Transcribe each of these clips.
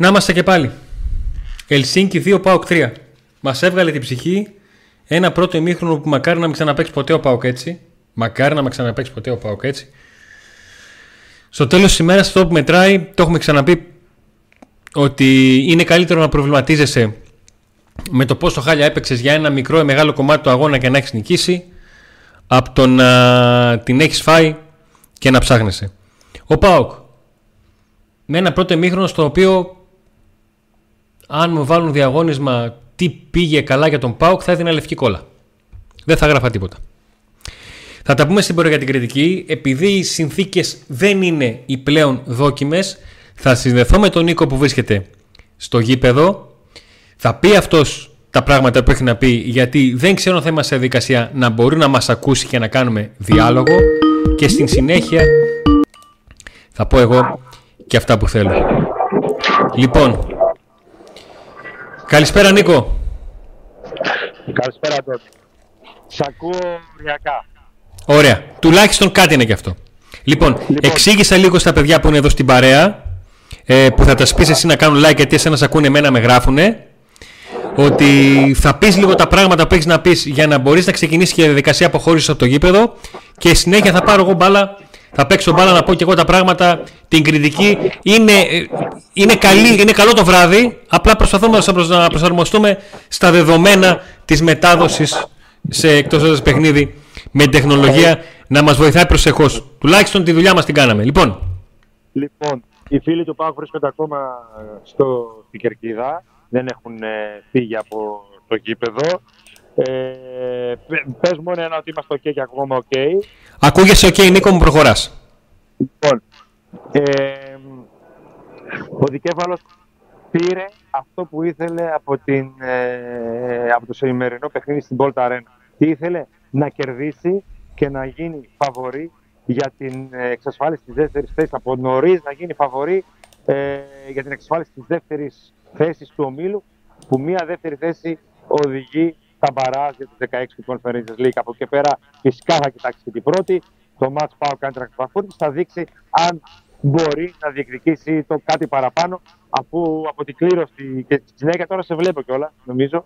Να είμαστε και πάλι. Ελσίνκι 2 Πάοκ 3. Μας έβγαλε την ψυχή ένα πρώτο ημίχρονο που μακάρι να μην ξαναπέξει ποτέ ο Πάοκ έτσι. Μακάρι να μην ξαναπέξει ποτέ ο Πάοκ έτσι. Στο τέλος της ημέρας αυτό που μετράει, το έχουμε ξαναπεί ότι είναι καλύτερο να προβληματίζεσαι με το πόσο χάλια έπαιξες για ένα μικρό ή μεγάλο κομμάτι του αγώνα και να έχεις νικήσει, από το να την έχεις φάει και να ψάχνεσαι. Ο Πάοκ με ένα πρώτο ημίχρονο στο οποίο αν μου βάλουν διαγώνισμα τι πήγε καλά για τον Πάοκ, θα έδινα λευκή κόλλα. Δεν θα γράφα τίποτα. Θα τα πούμε στην πορεία για την κριτική. Επειδή οι συνθήκες δεν είναι οι πλέον δόκιμες, θα συνδεθώ με τον Νίκο που βρίσκεται στο γήπεδο. Θα πει αυτός τα πράγματα που έχει να πει, γιατί δεν ξέρω αν θα είμαστε σε διαδικασία να μπορεί να μας ακούσει και να κάνουμε διάλογο. Και στην συνέχεια θα πω εγώ και αυτά που θέλω. Λοιπόν, Καλησπέρα Νίκο. Καλησπέρα τότε. Σ' ακούω οριακά. Ωραία. Τουλάχιστον κάτι είναι και αυτό. Λοιπόν, λοιπόν, εξήγησα λίγο στα παιδιά που είναι εδώ στην παρέα, ε, που θα τας πεις εσύ να κάνουν like γιατί εσένα σε ακούνε εμένα με γράφουνε, ότι θα πεις λίγο τα πράγματα που έχεις να πεις για να μπορείς να ξεκινήσεις και η διαδικασία αποχώρησης από το γήπεδο και συνέχεια θα πάρω εγώ μπάλα θα παίξω μπάλα να πω και εγώ τα πράγματα, την κριτική. Είναι, είναι, καλή, είναι καλό το βράδυ, απλά προσπαθούμε να προσαρμοστούμε στα δεδομένα της μετάδοσης σε εκτός έδρας παιχνίδι με τεχνολογία να μας βοηθάει προσεχώς. Τουλάχιστον τη δουλειά μας την κάναμε. Λοιπόν, λοιπόν οι φίλοι του ΠΑΟΚ βρίσκονται ακόμα στο, στην Κερκίδα. Δεν έχουν ε, φύγει από το γήπεδο. Ε, πες μόνο ένα ότι είμαστε ok και ακόμα ok. Ακούγεσαι ok Νίκο μου προχωράς. Λοιπόν, ε, ο Δικέφαλος πήρε αυτό που ήθελε από, την, ε, από το σημερινό παιχνίδι στην Bolta Arena. Τι ήθελε; Να κερδίσει και να γίνει φαβορή για την εξασφάλιση της δεύτερης θέσης. Από νωρίς να γίνει φαβορή ε, για την εξασφάλιση της δεύτερης θέσης του ομίλου που μία δεύτερη θέση οδηγεί τα μπαράζ για τις 16 του Conference League. Από εκεί πέρα φυσικά θα κοιτάξει και την πρώτη. Το match πάω Country Frankfurt θα δείξει αν μπορεί να διεκδικήσει το κάτι παραπάνω αφού από την κλήρωση και στη συνέχεια τώρα σε βλέπω κιόλα νομίζω.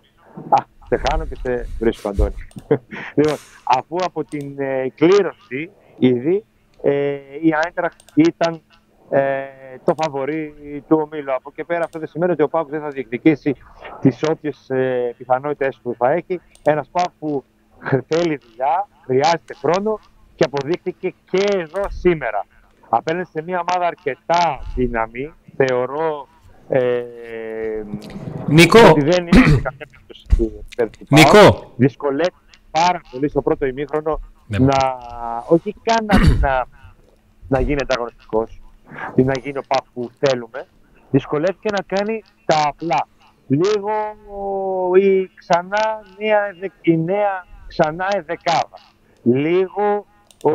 Α, σε χάνω και σε βρίσκω Αντώνη. λοιπόν, αφού από την ε, κλήρωση ήδη ε, η Άιντραχτ ήταν ε, το φαβορή του ομίλου. Από εκεί πέρα αυτό δεν σημαίνει ότι ο Πάουκ δεν θα διεκδικήσει τις όποιες ε, πιθανότητες που θα έχει. Ένας Πάουκ που θέλει δουλειά, χρειάζεται χρόνο και αποδείχθηκε και εδώ σήμερα. Απέναντι σε μια ομάδα αρκετά δύναμη, θεωρώ ε, Νικό. ότι δεν είναι σε καμία περίπτωση Νικό. Δυσκολεύεται πάρα πολύ στο πρώτο ημίχρονο ναι. να, όχι καν να, να γίνει ανταγωνιστικός, ή να γίνει ο Παπ που θέλουμε, δυσκολεύτηκε να κάνει τα απλά. Λίγο η ξανά νέα, η νέα ξανά εδεκάδα. Λίγο ο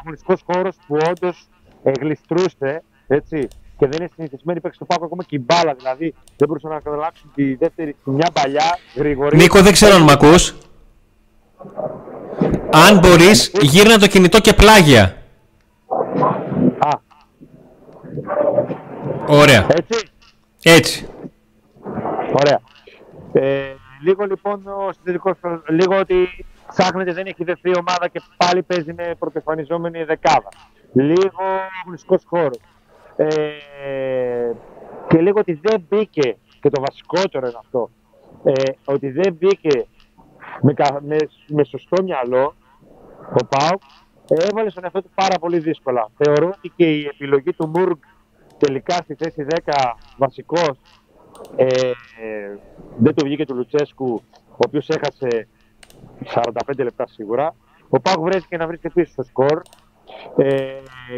αγωνιστικός χώρος που όντως γλιστρούσε έτσι, και δεν είναι συνηθισμένοι παίξει του Πάκου ακόμα και η μπάλα. Δηλαδή δεν μπορούσαν να καταλάβουν τη δεύτερη, μια παλιά γρήγορη. Νίκο, δεν ξέρω αν με ακούς. Αν μπορείς, γύρνα το κινητό και πλάγια. Ωραία. Έτσι; Έτσι. Ωραία. Ε, λίγο λοιπόν ο συνδετικός, λίγο ότι ψάχνεται δεν έχει δεθεί ομάδα και πάλι παίζει με πρωτεφανιζόμενη δεκάδα. Λίγο αγωνιστικός χώρος. Ε, και λίγο ότι δεν μπήκε, και το βασικότερο είναι αυτό, ε, ότι δεν μπήκε με, με, με σωστό μυαλό ο Πάουκ έβαλε στον εαυτό του πάρα πολύ δύσκολα. Θεωρώ ότι και η επιλογή του Μουργκ τελικά στη θέση 10 βασικός ε, δεν του βγήκε του Λουτσέσκου ο οποίος έχασε 45 λεπτά σίγουρα. Ο Πάκ βρέθηκε να βρίσκεται πίσω στο σκορ. Ε,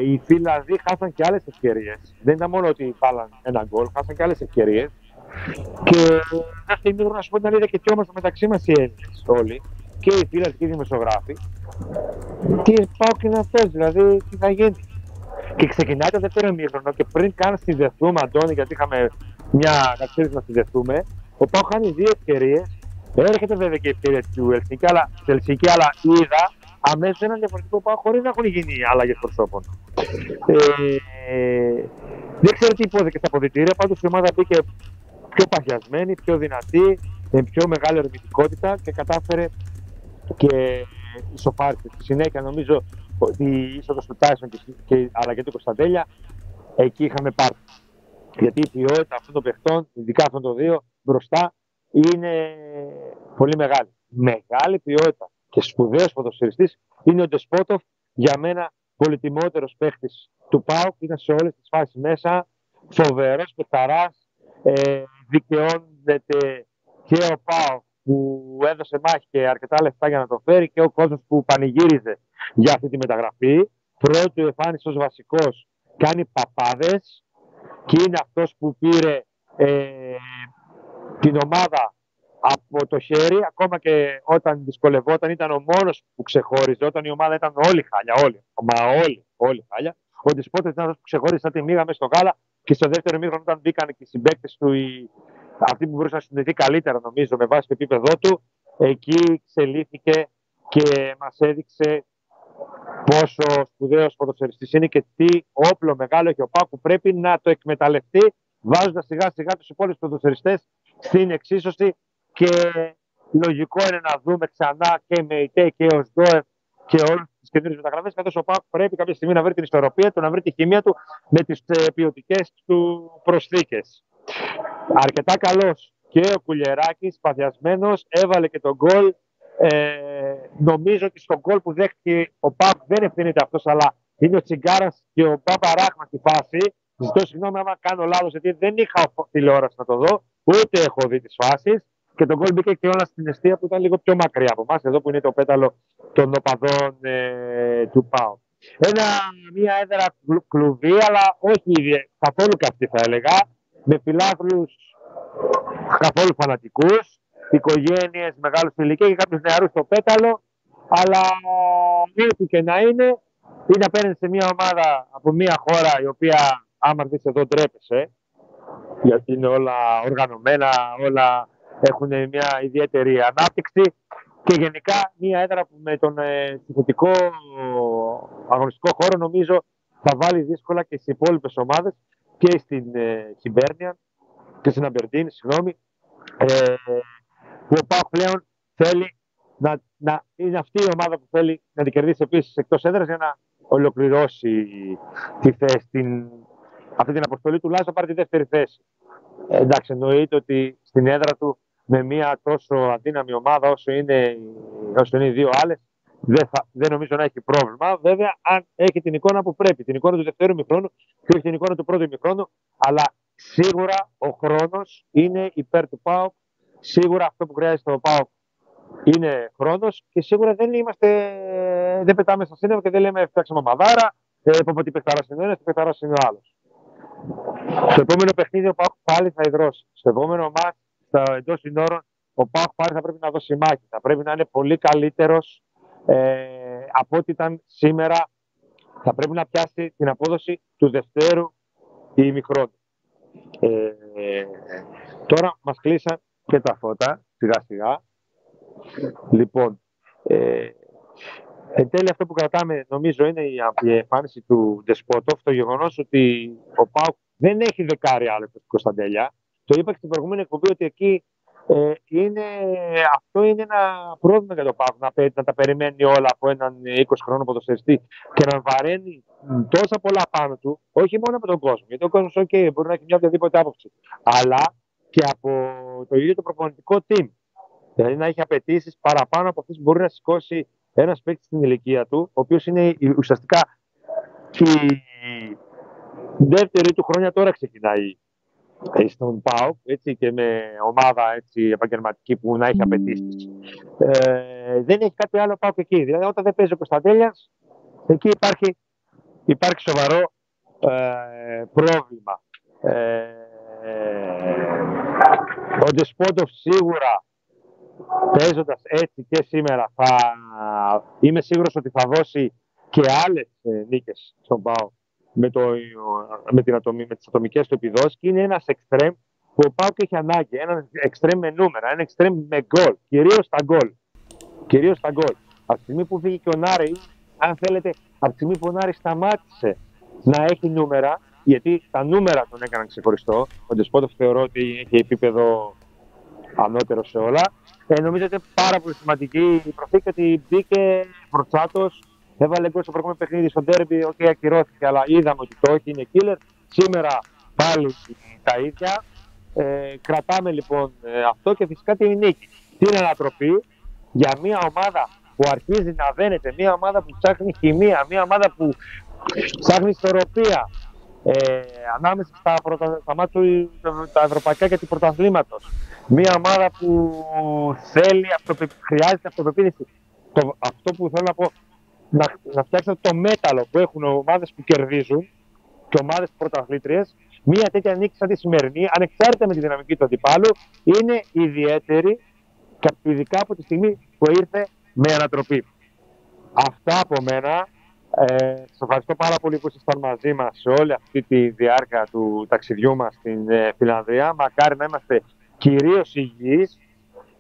οι Φιλανδοί χάσαν και άλλες ευκαιρίες. Δεν ήταν μόνο ότι βάλαν ένα γκολ, χάσαν και άλλες ευκαιρίες. Και αυτή η να σου πω την αλήθεια και όμως μεταξύ μας οι Έλληνες όλοι και οι φίλοι και οι δημοσιογράφοι. Τι πάω και είναι αυτός, δηλαδή τι θα γίνει. Και ξεκινάει το δεύτερο ημίχρονο και πριν καν συνδεθούμε, Αντώνη, γιατί είχαμε μια καθυστέρηση να συνδεθούμε, ο Πάο χάνει δύο ευκαιρίες. Έρχεται βέβαια και η ευκαιρία του Ελσίνκη, αλλά, Ελσίνκη, αλλά είδα αμέσως ένα διαφορετικό πάω χωρίς να έχουν γίνει αλλαγές προσώπων. Ε, δεν ξέρω τι υπόθηκε στα αποδητήρια, πάντως η ομάδα μπήκε πιο παχιασμένη, πιο δυνατή, με πιο μεγάλη ερμητικότητα και κατάφερε και ισοφάρισε. Στη συνέχεια νομίζω ότι η είσοδος του Τάισον και, αλλά και του Κωνσταντέλια εκεί είχαμε πάρει. Γιατί η ποιότητα αυτών των παιχτών, ειδικά αυτών των δύο, μπροστά είναι πολύ μεγάλη. Μεγάλη ποιότητα και σπουδαίος ποδοσφαιριστής είναι ο Ντεσπότοφ. Για μένα, πολυτιμότερος παίχτης του ΠΑΟΚ. Είναι σε όλες τις φάσεις μέσα. Φοβερός παιχταράς. Ε, δικαιώνεται και ο ΠΑΟΚ που έδωσε μάχη και αρκετά λεφτά για να το φέρει και ο κόσμος που πανηγύριζε για αυτή τη μεταγραφή. Πρώτη εμφάνιση ως βασικός κάνει παπάδες και είναι αυτός που πήρε ε, την ομάδα από το χέρι, ακόμα και όταν δυσκολευόταν, ήταν ο μόνος που ξεχώριζε. Όταν η ομάδα ήταν όλοι χάλια, όλοι. Μα όλοι, όλοι χάλια. Ο Ντισπότε ήταν αυτός που ξεχώριζε, σαν τη μίγα μέσα στο γάλα. Και στο δεύτερο μήχρονο, όταν μπήκαν και οι συμπαίκτες του, οι... αυτοί που μπορούσαν να συνδεθεί καλύτερα, νομίζω, με βάση το επίπεδό του, εκεί ξελίθηκε και μας έδειξε πόσο σπουδαίος ποδοσφαιριστή είναι και τι όπλο μεγάλο έχει ο Πάκου που πρέπει να το εκμεταλλευτεί, βάζοντας σιγά σιγά τους υπόλοιπους ποδοσφαιριστέ στην εξίσωση και λογικό είναι να δούμε ξανά και με ΙΤΕ και ο ΣΔΟΕΦ και όλε τι καινούριε μεταγραφές. Καθώς ο Πάκου πρέπει κάποια στιγμή να βρει την ισορροπία του, να βρει τη χημεία του με τις ε, ποιοτικές του προσθήκες. Αρκετά καλός και ο Κουλιεράκη, παθιασμένος, έβαλε και τον γκολ. Ε, νομίζω ότι στον γκολ που δέχτηκε ο Παπ δεν ευθύνεται αυτός, αλλά είναι ο Τσιγκάρας και ο Παπα Ράχμα στη φάση. Ζητώ συγγνώμη άμα κάνω λάθος, γιατί δεν είχα τηλεόραση να το δω, ούτε έχω δει τις φάσεις. Και τον γκολ μπήκε και όλα στην αιστεία που ήταν λίγο πιο μακριά από εμάς, εδώ που είναι το πέταλο των οπαδών ε, του ΠΑΟ. Ένα, μια έδρα κλουβί, αλλά όχι καθόλου καυτή θα έλεγα, με φιλάθλους καθόλου φανατικούς, οικογένειες μεγάλου ηλικία και κάποιους νεαρούς στο πέταλο. Αλλά ό,τι και να είναι, είναι απέναντι σε μια ομάδα από μια χώρα η οποία, άμα δεις εδώ, ντρέπεσαι. Γιατί είναι όλα οργανωμένα, όλα έχουν μια ιδιαίτερη ανάπτυξη και γενικά μια έδρα που με τον ε, αγωνιστικό χώρο νομίζω θα βάλει δύσκολα και στις υπόλοιπες ομάδες και στην ε, και στην Αμπερντίνη, συγγνώμη, ε, που ο Πάο πλέον θέλει να, να είναι αυτή η ομάδα που θέλει να την κερδίσει επίσης εκτός έδρας για να ολοκληρώσει τη θέση, την, αυτή την αποστολή του να πάρει τη δεύτερη θέση. Ε, εντάξει, εννοείται ότι στην έδρα του με μια τόσο αδύναμη ομάδα όσο είναι, όσο είναι οι δύο άλλες, δεν, δεν νομίζω να έχει πρόβλημα. Βέβαια, αν έχει την εικόνα που πρέπει, την εικόνα του δεύτερου μηχρόνου και όχι την εικόνα του πρώτου μηχρόνου, αλλά σίγουρα ο χρόνος είναι υπέρ του ΠΑΟΚ. Σίγουρα αυτό που χρειάζεται ο ΠΑΟΚ είναι χρόνος και σίγουρα δεν είμαστε, δεν πετάμε στα σύννεφα και δεν λέμε φτιάξαμε μαδάρα, ε, πω τι παιχταράς είναι ο ένας, τι παιχταράς είναι ο άλλος. Στο επόμενο παιχνίδι ο Πάοκ πάλι θα υδρώσει. Στο επόμενο μάτς, εντός συνόρων, ο Πάοκ πάλι θα πρέπει να δώσει μάχη. Θα πρέπει να είναι πολύ καλύτερος ε, από ό,τι ήταν σήμερα. Θα πρέπει να πιάσει την απόδοση του δευτέρου ημιχρόνου. Ε, τώρα μας κλείσαν και τα φώτα, σιγά σιγά. Λοιπόν, ε, εν τέλει αυτό που κρατάμε νομίζω είναι η, η εμφάνιση του Ντεσπότοφ, το γεγονός ότι ο Πάουκ δεν έχει δεκάρι άλλο στην Κωνσταντέλια. Το είπα και στην προηγούμενη εκπομπή ότι εκεί ε, είναι, αυτό είναι ένα πρόβλημα για το Πάουκ να, να τα περιμένει όλα από έναν 20 χρόνο ποδοσφαιριστή και να βαραίνει τόσα πολλά πάνω του, όχι μόνο από τον κόσμο. Γιατί ο κόσμος, OK, μπορεί να έχει μια οποιαδήποτε άποψη, αλλά και από το ίδιο το προπονητικό team. Δηλαδή να έχει απαιτήσεις παραπάνω από αυτές που μπορεί να σηκώσει ένας παίκτης στην ηλικία του, ο οποίος είναι ουσιαστικά η δεύτερη του χρόνια τώρα ξεκινάει στον ΠΑΟΚ έτσι, και με ομάδα έτσι, επαγγελματική που να έχει απαιτήσεις. Ε, δεν έχει κάτι άλλο ΠΑΟΚ εκεί. Δηλαδή όταν δεν παίζει ο Κωνσταντέλιας, εκεί υπάρχει, υπάρχει σοβαρό ε, πρόβλημα. Ε, ο Ντεσπότοφ σίγουρα παίζοντας έτσι και σήμερα θα είμαι σίγουρος ότι θα δώσει και άλλες ε, νίκες στον ΠΑΟ με, το, με, την ατομή, με τις ατομικές του επιδόσεις και είναι ένας εξτρέμ που ο ΠΑΟΚ έχει ανάγκη. Ένα εξτρέμ με νούμερα, ένα εξτρέμ με γκολ, κυρίως τα γκολ. Κυρίως τα γκολ. Από τη στιγμή που φύγει και ο Νάρεϊ, αν θέλετε, από τη στιγμή που ο Νάρεϊ σταμάτησε να έχει νούμερα, γιατί τα νούμερα τον έκαναν ξεχωριστό. Ο Ντεσπόντοφ θεωρώ ότι έχει επίπεδο ανώτερο σε όλα. Ε, νομίζω ότι είναι πάρα πολύ σημαντική η προσθήκη ότι μπήκε φορτσάτος, έβαλε γκολ στο προηγούμενο παιχνίδι στο ντέρμπι. OK, okay, ακυρώθηκε, αλλά είδαμε ότι το έχει, είναι killer. Σήμερα πάλι τα ίδια. Ε, κρατάμε λοιπόν ε, αυτό και φυσικά την νίκη. Την ανατροπή για μια ομάδα που αρχίζει να δένεται, μια ομάδα που ψάχνει χημεία, μια ομάδα που ψάχνει ισορροπία ε, ανάμεσα στα, πρωτα... στα μάτια τα ευρωπαϊκά και του πρωταθλήματος. Μια ομάδα που θέλει, αυτοπε... χρειάζεται αυτοπεποίθηση. Το... Αυτό που θέλω να πω, να, να φτιάξετε το μέταλλο που έχουν ομάδες που κερδίζουν και ομάδες πρωταθλήτριες Μία τέτοια νίκη σαν τη σημερινή, ανεξάρτητα με τη δυναμική του αντιπάλου, είναι ιδιαίτερη και ειδικά από τη στιγμή που ήρθε με ανατροπή. Αυτά από μένα. Ε, σας ευχαριστώ πάρα πολύ που ήσασταν μαζί μας σε όλη αυτή τη διάρκεια του ταξιδιού μας στην ε, Φιλανδία. Μακάρι να είμαστε κυρίως υγιείς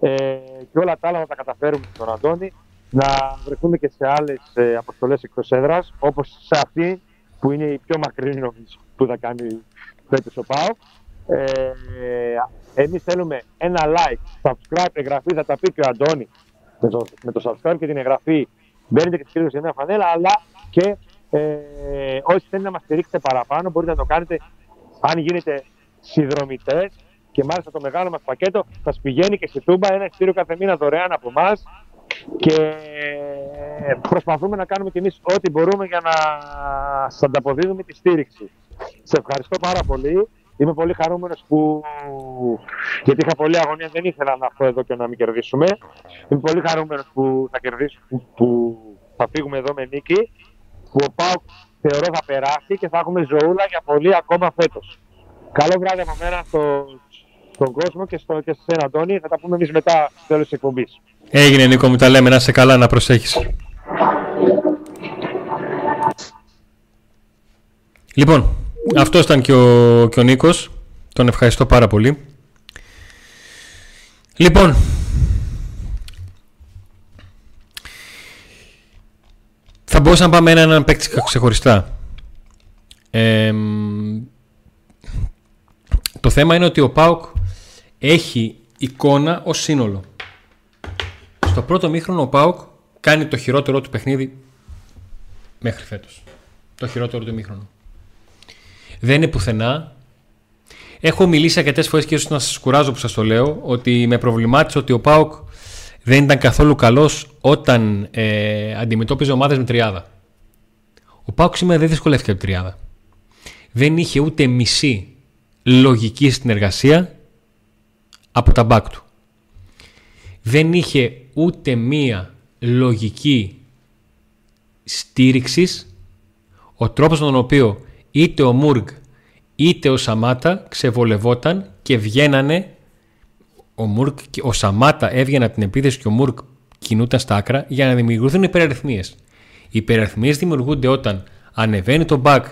ε, και όλα τα άλλα να τα καταφέρουμε στον Αντώνη να βρεθούμε και σε άλλες ε, αποστολές εκτός έδρας όπως σε αυτή που είναι η πιο μακρινή νομίζω που θα κάνει φέτος ο ΠΑΟ. Ε, εμείς θέλουμε ένα like, subscribe, εγγραφή, θα τα πει και ο Αντώνη με το, με το subscribe και την εγγραφή μπαίνετε και στηρίζετε σε μια φανέλα, αλλά και ε, όσοι θέλετε να μας στηρίξετε παραπάνω μπορείτε να το κάνετε αν γίνετε συνδρομητές και μάλιστα το μεγάλο μας πακέτο θα πηγαίνει και στη Τούμπα ένα ειστήριο κάθε μήνα δωρεάν από εμάς και προσπαθούμε να κάνουμε κι εμείς ό,τι μπορούμε για να σας ανταποδίδουμε τη στήριξη. Σε ευχαριστώ πάρα πολύ. Είμαι πολύ χαρούμενος που. Γιατί είχα πολλή αγωνία, δεν ήθελα να έρθω εδώ και να μην κερδίσουμε. Είμαι πολύ χαρούμενος που θα κερδίσουμε, που, που θα φύγουμε εδώ με νίκη. Που ο Πάουκ θεωρώ θα περάσει και θα έχουμε ζωούλα για πολύ ακόμα φέτος. Καλό βράδυ από μένα στο, στον κόσμο και, στο, και σε ένα Αντώνη. Θα τα πούμε εμείς μετά στο τέλος της εκπομπής. Έγινε Νίκο μου, τα λέμε να σε καλά να προσέχεις. Λοιπόν, αυτός ήταν και ο, και ο Νίκος. Τον ευχαριστώ πάρα πολύ. Λοιπόν, θα μπορούσα να πάμε έναν, έναν παίκτη ξεχωριστά. το θέμα είναι ότι ο ΠΑΟΚ έχει εικόνα ως σύνολο. Στο πρώτο μήχρονο ο ΠΑΟΚ κάνει το χειρότερο του παιχνίδι μέχρι φέτος. Το χειρότερο του μήχρονο δεν είναι πουθενά. Έχω μιλήσει αρκετές φορές και ίσως να σας κουράζω που σας το λέω ότι με προβλημάτισε ότι ο Πάοκ δεν ήταν καθόλου καλός όταν ε, αντιμετώπιζε ομάδες με τριάδα. Ο Πάοκ σήμερα δεν δυσκολεύτηκε από τριάδα. Δεν είχε ούτε μισή λογική στην εργασία από τα μπακ του. Δεν είχε ούτε μία λογική στήριξης ο τρόπος τον οποίο είτε ο Μούργκ είτε ο Σαμάτα ξεβολευόταν και βγαίνανε ο, Μουρκ, ο Σαμάτα έβγαινε από την επίθεση και ο Μουρκ κινούταν στα άκρα για να δημιουργηθούν υπεραριθμίες. Οι υπεραριθμίες δημιουργούνται όταν ανεβαίνει το back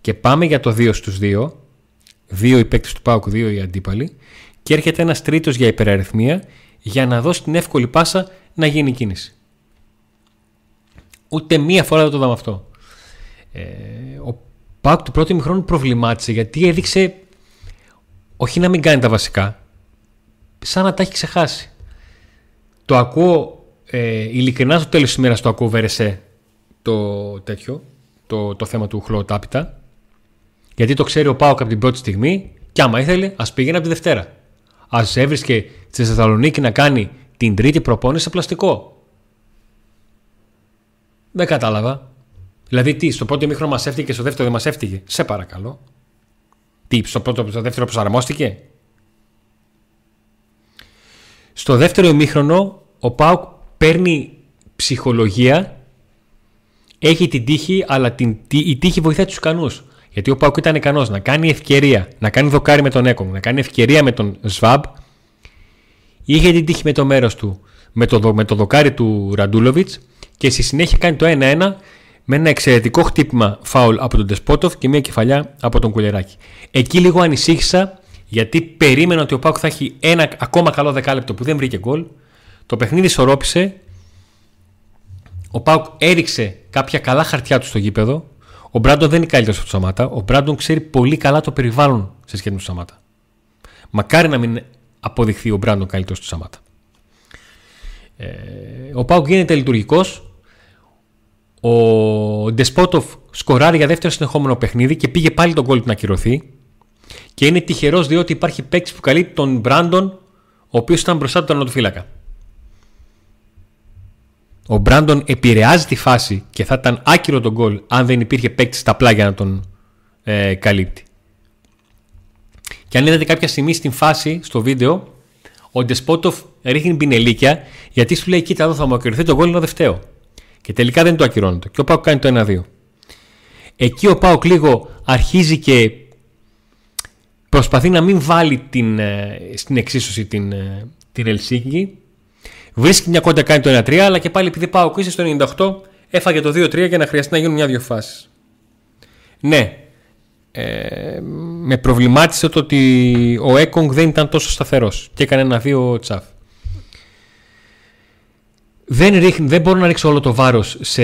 και πάμε για το 2 στους 2, δύο οι παίκτες του ΠΑΟΚ, δύο οι αντίπαλοι και έρχεται ένας τρίτος για υπεραριθμία για να δώσει την εύκολη πάσα να γίνει κίνηση. Ούτε μία φορά δεν το είδαμε αυτό. Ε, ο Πάοκ του πρώτου ημιχρόνου προβλημάτισε γιατί έδειξε όχι να μην κάνει τα βασικά, σαν να τα έχει ξεχάσει. Το ακούω, ε, ειλικρινά στο τέλος της ημέρας το ακούω Βερεσέ το τέτοιο, το, το θέμα του χλωτάπιτα, γιατί το ξέρει ο Πάοκ από την πρώτη στιγμή και άμα ήθελε ας πήγαινε από τη Δευτέρα. Ας έβρισκε στη Θεσσαλονίκη να κάνει την τρίτη προπόνηση σε πλαστικό. Δεν κατάλαβα. Δηλαδή, τι, στο πρώτο ημίχρονο μας έφτυγε και στο δεύτερο δεν μας έφτυγε. Σε παρακαλώ. Τι, στο πρώτο, στο δεύτερο προσαρμόστηκε; Στο δεύτερο ημίχρονο ο Πάουκ παίρνει ψυχολογία, έχει την τύχη, αλλά την, η τύχη βοηθάει τους ικανούς. Γιατί ο Πάουκ ήταν ικανός να κάνει ευκαιρία, να κάνει δοκάρι με τον Έκομ, να κάνει ευκαιρία με τον Σβάμπ. Είχε την τύχη με το μέρος του, με το, με το δοκάρι του Ραντούλοβιτς και στη συνέχεια κάνει το 1-1 με ένα εξαιρετικό χτύπημα φάουλ από τον Τεσπότοφ και μια κεφαλιά από τον Κουλεράκη. Εκεί λίγο ανησύχησα γιατί περίμενα ότι ο Πάουκ θα έχει ένα ακόμα καλό δεκάλεπτο που δεν βρήκε γκολ. Το παιχνίδι ισορρόπησε ο Πάουκ έριξε κάποια καλά χαρτιά του στο γήπεδο. Ο Μπράντον δεν είναι καλύτερος από του Σαμάτα. Ο Μπράντον ξέρει πολύ καλά το περιβάλλον σε σχέση με του Σαμάτα. Μακάρι να μην αποδειχθεί ο Μπράντον καλύτερος του Σαμάτα. Ε, ο Πάουκ γίνεται λειτουργικός. Ο Ντεσπότοφ σκοράρει για δεύτερο συνεχόμενο παιχνίδι και πήγε πάλι τον κόλλη του να ακυρωθεί. Και είναι τυχερός διότι υπάρχει παίκτης που καλεί τον Μπράντον, ο οποίος ήταν μπροστά του τερματοφύλακα. Ο Μπράντον επηρεάζει τη φάση και θα ήταν άκυρο τον γκολ αν δεν υπήρχε παίκτης στα πλάγια να τον ε, καλύπτει. Και αν είδατε κάποια στιγμή στην φάση, στο βίντεο, ο Ντεσπότοφ ρίχνει πινελίκια γιατί σου λέει: Κοίτα, εδώ θα μου ακυρωθεί το γκολ, είναι δεύτερο. Και τελικά δεν το ακυρώνεται. Και ο Πάουκ κάνει το 1-2. Εκεί ο Πάουκ λίγο αρχίζει και προσπαθεί να μην βάλει την, ε, στην εξίσωση την, ε, την Ελσίνκη. Βρίσκει μια κόντα κάνει το 1-3, αλλά και πάλι επειδή πάω είσαι στο 98, έφαγε το 2-3 για να χρειαστεί να γίνουν μια-δυο φάσεις. Ναι, ε, με προβλημάτισε το ότι ο Έκογκ δεν ήταν τόσο σταθερός και έκανε ένα-δύο τσαφ. Δεν, ρίχνει, δεν μπορώ να ρίξω όλο το βάρος σε,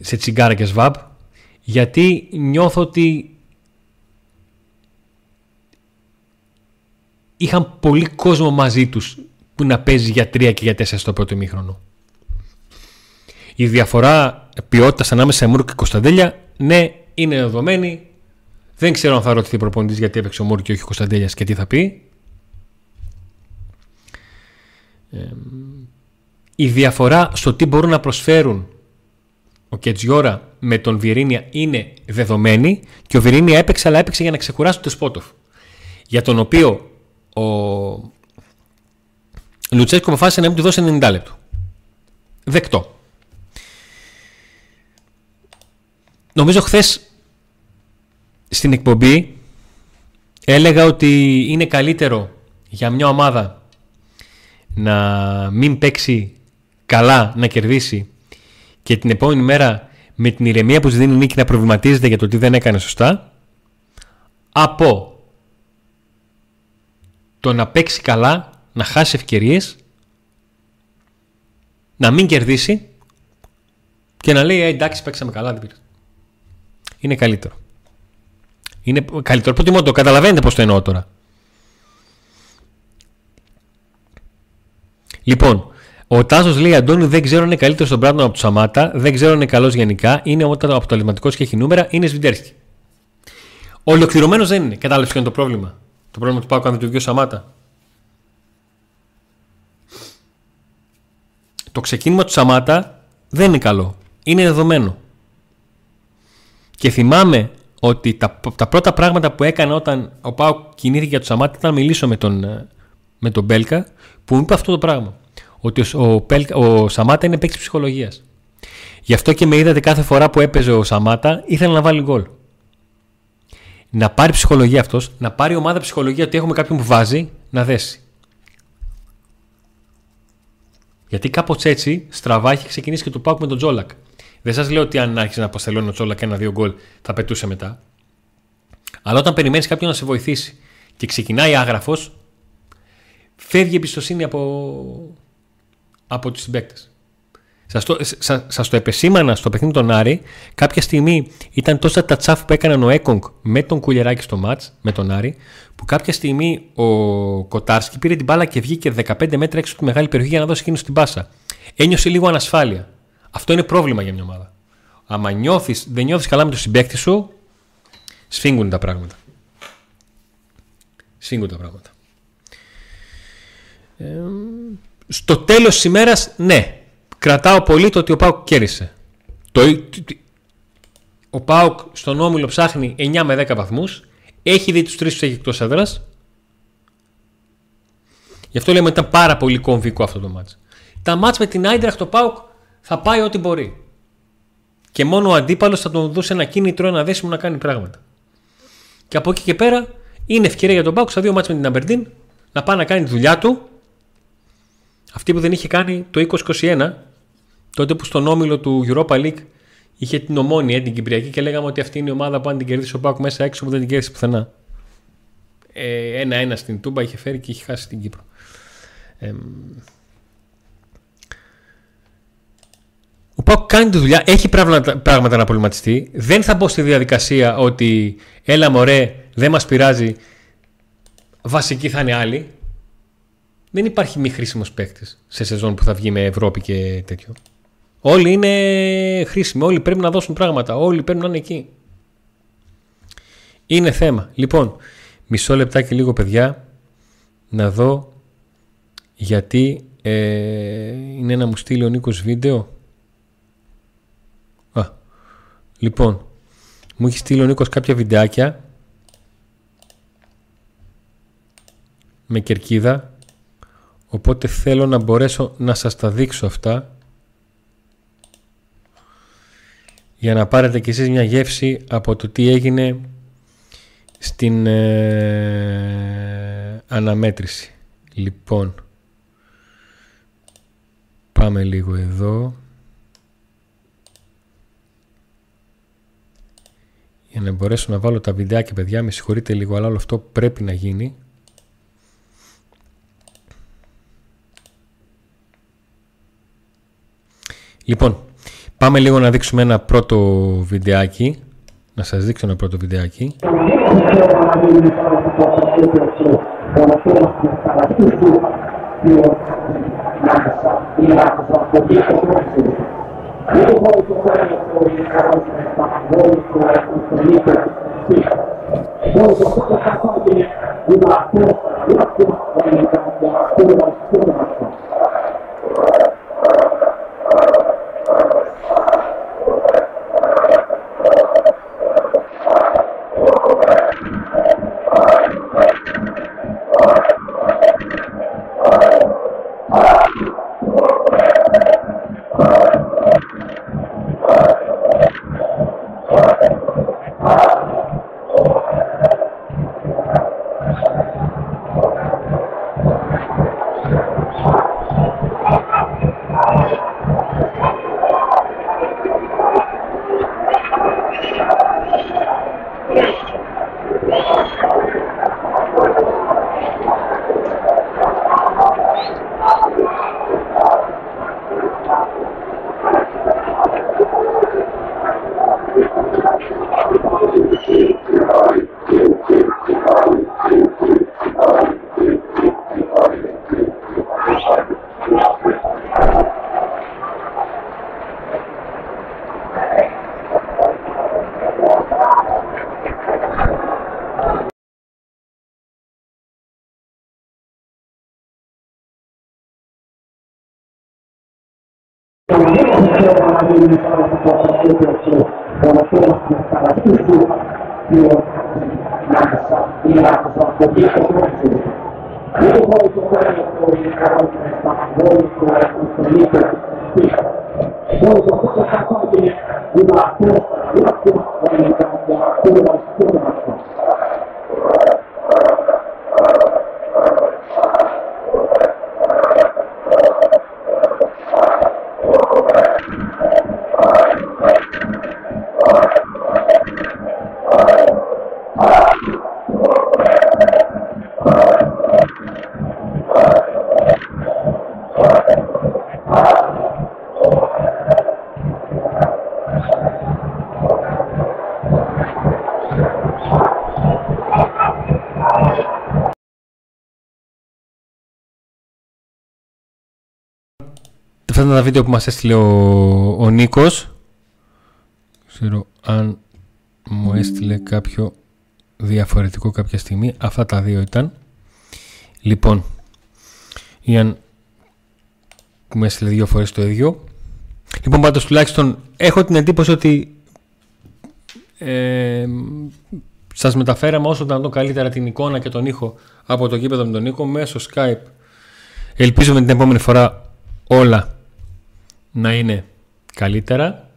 σε τσιγκάρα και σβάμπ γιατί νιώθω ότι είχαν πολύ κόσμο μαζί τους που να παίζει για 3 και για 4 στο πρώτο ημίχρονο. Η διαφορά ποιότητας ανάμεσα σε Μούρκ και Κωνσταντέλια, ναι, είναι δεδομένη. Δεν ξέρω αν θα ρωτηθεί προπονητής γιατί έπαιξε ο Μούρκ και όχι ο Κωνσταντέλιας και τι θα πει. Η διαφορά στο τι μπορούν να προσφέρουν ο Κετζιόρα με τον Βιερίνια είναι δεδομένη και ο Βιερίνια έπαιξε αλλά έπαιξε για να ξεκουράσει τον Σπότοφ για τον οποίο ο Λουτσέσκο αποφάσισε να μην του δώσει 90 λεπτό. Δεκτό. Νομίζω χθες στην εκπομπή έλεγα ότι είναι καλύτερο για μια ομάδα να μην παίξει καλά, να κερδίσει και την επόμενη μέρα με την ηρεμία που δίνει νίκη να προβληματίζεται για το τι δεν έκανε σωστά από το να παίξει καλά να χάσει ευκαιρίες, να μην κερδίσει και να λέει «Ε, εντάξει παίξαμε καλά, δεν πήρε. Είναι καλύτερο. Είναι καλύτερο. Προτιμώ το καταλαβαίνετε πώς το εννοώ τώρα. Λοιπόν, ο Τάσος λέει: Αντώνη, δεν ξέρω αν είναι καλύτερος στον Μπράντον από τους Σαμάτα, δεν ξέρω αν είναι καλός γενικά, είναι όταν αποτελεσματικό και έχει νούμερα, είναι Σβιντέρσκι. Ολοκληρωμένος δεν είναι. Κατάλαβες ποιο είναι το πρόβλημα; Το πρόβλημα του Πάου αν δεν του βγει ο Σαμάτα. το ξεκίνημα του Σαμάτα δεν είναι καλό. Είναι δεδομένο. Και θυμάμαι ότι τα, τα πρώτα πράγματα που έκανα όταν ο Πάο κινήθηκε για του Σαμάτα ήταν να μιλήσω με τον, ε, με τον Μπέλκα που μου είπε αυτό το πράγμα. Ότι ο, ο, ο Σαμάτα είναι παίκτης ψυχολογίας. Γι' αυτό και με είδατε κάθε φορά που έπαιζε ο Σαμάτα ήθελα να βάλει γκολ. Να πάρει ψυχολογία αυτός, να πάρει ομάδα ψυχολογία ότι έχουμε κάποιον που βάζει να δέσει. Γιατί κάπως έτσι στραβά έχει ξεκινήσει και το Πάουκ με τον Τζόλακ. Δεν σας λέω ότι αν άρχισε να αποστελώνει ο Τζόλακ ένα-δύο γκολ θα πετούσε μετά. Αλλά όταν περιμένεις κάποιον να σε βοηθήσει και ξεκινάει άγραφος, φεύγει η εμπιστοσύνη από, από τους συμπαίκτες. Σας το, σας, το επεσήμανα στο παιχνίδι τον Άρη. Κάποια στιγμή ήταν τόσα τα τσάφ που έκαναν ο Έκογκ με τον Κουλιεράκη στο μάτς, με τον Άρη, που κάποια στιγμή ο Κοτάρσκι πήρε την μπάλα και βγήκε 15 μέτρα έξω από τη μεγάλη περιοχή για να δώσει εκείνο την πάσα. Ένιωσε λίγο ανασφάλεια. Αυτό είναι πρόβλημα για μια ομάδα. Άμα νιώθεις, δεν νιώθεις καλά με τον συμπέκτη σου, σφίγγουν τα πράγματα. Σφίγγουν τα πράγματα. Ε, στο τέλος της ημέρας, ναι, κρατάω πολύ το ότι ο Πάουκ κέρδισε. Το, ο Πάουκ στον όμιλο ψάχνει 9 με 10 βαθμούς. Έχει δει τους τρεις που έχει εκτός έδρας. Γι' αυτό λέμε ότι ήταν πάρα πολύ κομβικό αυτό το μάτς. Τα μάτς με την Άιντραχ το Πάουκ θα πάει ό,τι μπορεί. Και μόνο ο αντίπαλος θα τον δώσει ένα κίνητρο, ένα δέσιμο να κάνει πράγματα. Και από εκεί και πέρα είναι ευκαιρία για τον Πάουκ στα δύο μάτς με την Αμπερντίν να πάει να κάνει τη δουλειά του. Αυτή που δεν είχε κάνει το 2021 τότε που στον όμιλο του Europa League είχε την ομόνια, την Κυπριακή και λέγαμε ότι αυτή είναι η ομάδα που αν την κερδίσει ο Πάκου μέσα έξω που δεν την κέρδισε πουθενά. Ε, ένα-ένα στην Τούμπα είχε φέρει και είχε χάσει την Κύπρο. Ε, ο κάνει τη δουλειά, έχει πράγματα, πράγματα να προβληματιστεί. Δεν θα μπω στη διαδικασία ότι έλα μωρέ, δεν μας πειράζει, βασική θα είναι άλλη. Δεν υπάρχει μη χρήσιμος παίκτης σε σεζόν που θα βγει με Ευρώπη και τέτοιο. Όλοι είναι χρήσιμοι, όλοι πρέπει να δώσουν πράγματα, όλοι πρέπει να είναι εκεί. Είναι θέμα. Λοιπόν, μισό λεπτάκι λίγο παιδιά να δω γιατί ε, είναι να μου στείλει ο Νίκος βίντεο. Α, λοιπόν, μου έχει στείλει ο Νίκος κάποια βιντεάκια με κερκίδα οπότε θέλω να μπορέσω να σας τα δείξω αυτά για να πάρετε κι εσείς μια γεύση από το τι έγινε στην ε, αναμέτρηση. Λοιπόν, πάμε λίγο εδώ. Για να μπορέσω να βάλω τα βιντεάκια, παιδιά, με συγχωρείτε λίγο, αλλά όλο αυτό πρέπει να γίνει. Λοιπόν, πάμε λίγο να δείξουμε ένα πρώτο βιντεάκι. Να σας δείξω ένα πρώτο βιντεάκι. para a situação que eu tinha, ela foi responsável por tudo, massa, e massa, porque eu consigo. Eu vou te conhecer, eu vou te conhecer, Nós vamos fazer uma força, uma força, uma força, uma força, uma força, Αυτά ήταν τα βίντεο που μας έστειλε ο, ο Νίκος. Ξέρω αν μου έστειλε κάποιο διαφορετικό κάποια στιγμή. Αυτά τα δύο ήταν. Λοιπόν, Ιαν που με έστειλε δύο φορές το ίδιο. Λοιπόν, πάντως τουλάχιστον έχω την εντύπωση ότι ε, σας μεταφέραμε όσο το καλύτερα την εικόνα και τον ήχο από το γήπεδο με τον Νίκο μέσω Skype. Ελπίζω με την επόμενη φορά όλα να είναι καλύτερα.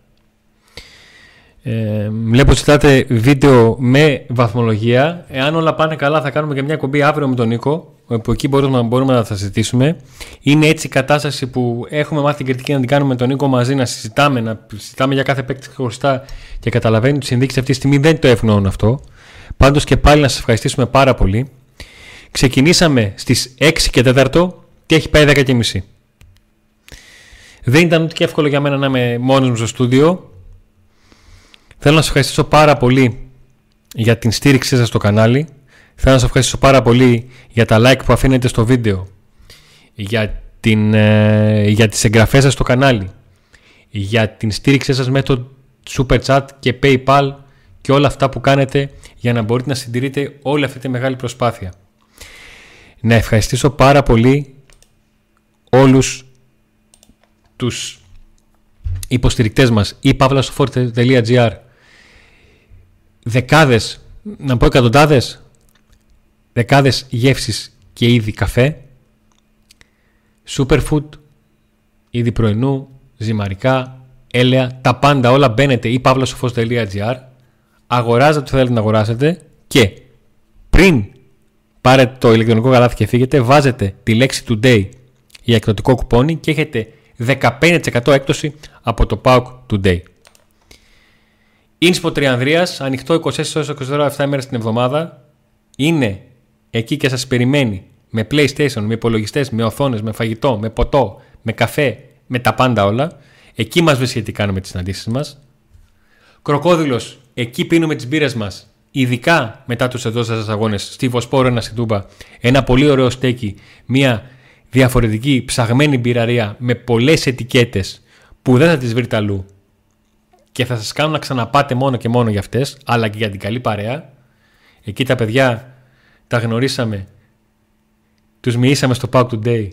Ε, βλέπω ζητάτε βίντεο με βαθμολογία. Εάν όλα πάνε καλά θα κάνουμε και μια κομπή αύριο με τον Νίκο που εκεί μπορούμε, να, μπορούμε να τα συζητήσουμε. Είναι έτσι η κατάσταση που έχουμε μάθει την κριτική να την κάνουμε με τον Νίκο μαζί, να συζητάμε, να συζητάμε για κάθε παίκτη χωριστά και καταλαβαίνει ότι συνδίκη αυτή τη στιγμή δεν το ευνοούν αυτό. Πάντως και πάλι να σας ευχαριστήσουμε πάρα πολύ. Ξεκινήσαμε στις 6 και 4 και έχει πάει 10 και μισή. Δεν ήταν ούτε και εύκολο για μένα να είμαι μόνος μου στο στούντιο. Θέλω να σας ευχαριστήσω πάρα πολύ για την στήριξή σας στο κανάλι. Θέλω να σας ευχαριστήσω πάρα πολύ για τα like που αφήνετε στο βίντεο. Για, την, ε, για τις εγγραφές σας στο κανάλι. Για την στήριξή σας με το Super Chat και PayPal και όλα αυτά που κάνετε για να μπορείτε να συντηρείτε όλη αυτή τη μεγάλη προσπάθεια. Να ευχαριστήσω πάρα πολύ όλους τους υποστηρικτές μας ή pavlasoforte.gr δεκάδες, να πω εκατοντάδες δεκάδες γεύσεις και είδη καφέ superfood είδη πρωινού, ζυμαρικά, έλαια, τα πάντα όλα μπαίνετε ή pavlasofos.gr αγοράζετε ό,τι θέλετε να αγοράσετε και πριν πάρετε το ηλεκτρονικό καλάθι και φύγετε βάζετε τη λέξη today για εκδοτικό κουπόνι και έχετε 15% έκπτωση από το PAUK Today. Ίνσπο Τριανδρίας, ανοιχτό 24 ώρες 24 7 μέρες την εβδομάδα. Είναι εκεί και σας περιμένει με PlayStation, με υπολογιστές, με οθόνες, με φαγητό, με ποτό, με καφέ, με τα πάντα όλα. Εκεί μας βρίσκεται κάνουμε τις συναντήσεις μας. Κροκόδηλος, εκεί πίνουμε τις μπύρες μας. Ειδικά μετά τους εδώ σας αγώνες, στη Βοσπόρο ένα στην Τούμπα. Ένα πολύ ωραίο στέκι, μια διαφορετική ψαγμένη μπειραρία με πολλές ετικέτες που δεν θα τις βρείτε αλλού. Και θα σας κάνουν να ξαναπάτε μόνο και μόνο για αυτές αλλά και για την καλή παρέα. Εκεί τα παιδιά τα γνωρίσαμε. Τους μοιήσαμε στο Pack Today.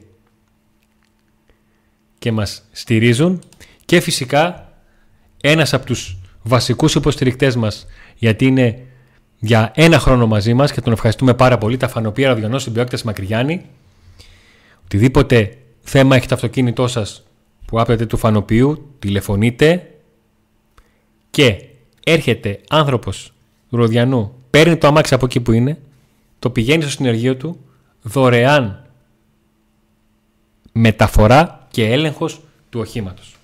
Και μας στηρίζουν. Και φυσικά ένας από τους βασικούς υποστηρικτές μας γιατί είναι για ένα χρόνο μαζί μας και τον ευχαριστούμε πάρα πολύ τα φανοπία ραδιονός συμπιόκτες Μακριγιάννη Οτιδήποτε θέμα έχει το αυτοκίνητό σας που άπλετε του φανοποιού, τηλεφωνείτε και έρχεται άνθρωπος του Ροδιανού, παίρνει το αμάξι από εκεί που είναι, το πηγαίνει στο συνεργείο του, δωρεάν μεταφορά και έλεγχος του οχήματος.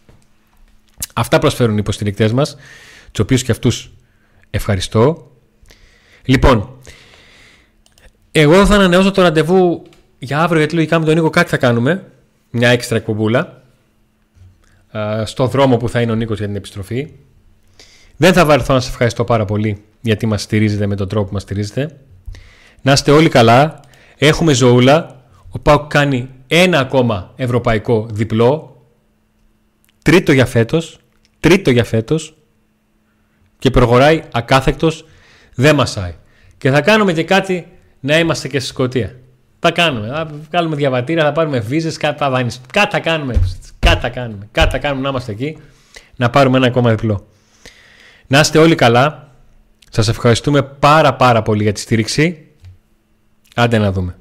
Αυτά προσφέρουν οι υποστηρικτές μας, τους οποίους και αυτούς ευχαριστώ. Λοιπόν, εγώ θα ανανεώσω το ραντεβού για αύριο, γιατί λογικά με τον Νίκο κάτι θα κάνουμε. Μια έξτρα εκπομπούλα. Στο δρόμο που θα είναι ο Νίκος για την επιστροφή. Δεν θα βαρεθώ να σας ευχαριστώ πάρα πολύ γιατί μας στηρίζετε με τον τρόπο που μας στηρίζετε. Να είστε όλοι καλά. Έχουμε ζωούλα. Ο Πάουκ κάνει ένα ακόμα ευρωπαϊκό διπλό. Τρίτο για φέτος. Τρίτο για φέτος. Και προχωράει ακάθεκτος. Δεν μασάει. Και θα κάνουμε και κάτι να είμαστε και στη Σκωτία. Θα κάνουμε. Θα βγάλουμε διαβατήρια, θα πάρουμε βίζες, κάτι θα δάνει. Κάτι θα κάνουμε. Κάτι θα κάνουμε. Κάτι θα κάνουμε να είμαστε εκεί. Να πάρουμε ένα ακόμα διπλό. Να είστε όλοι καλά. Σας ευχαριστούμε πάρα πάρα πολύ για τη στήριξη. Άντε να δούμε.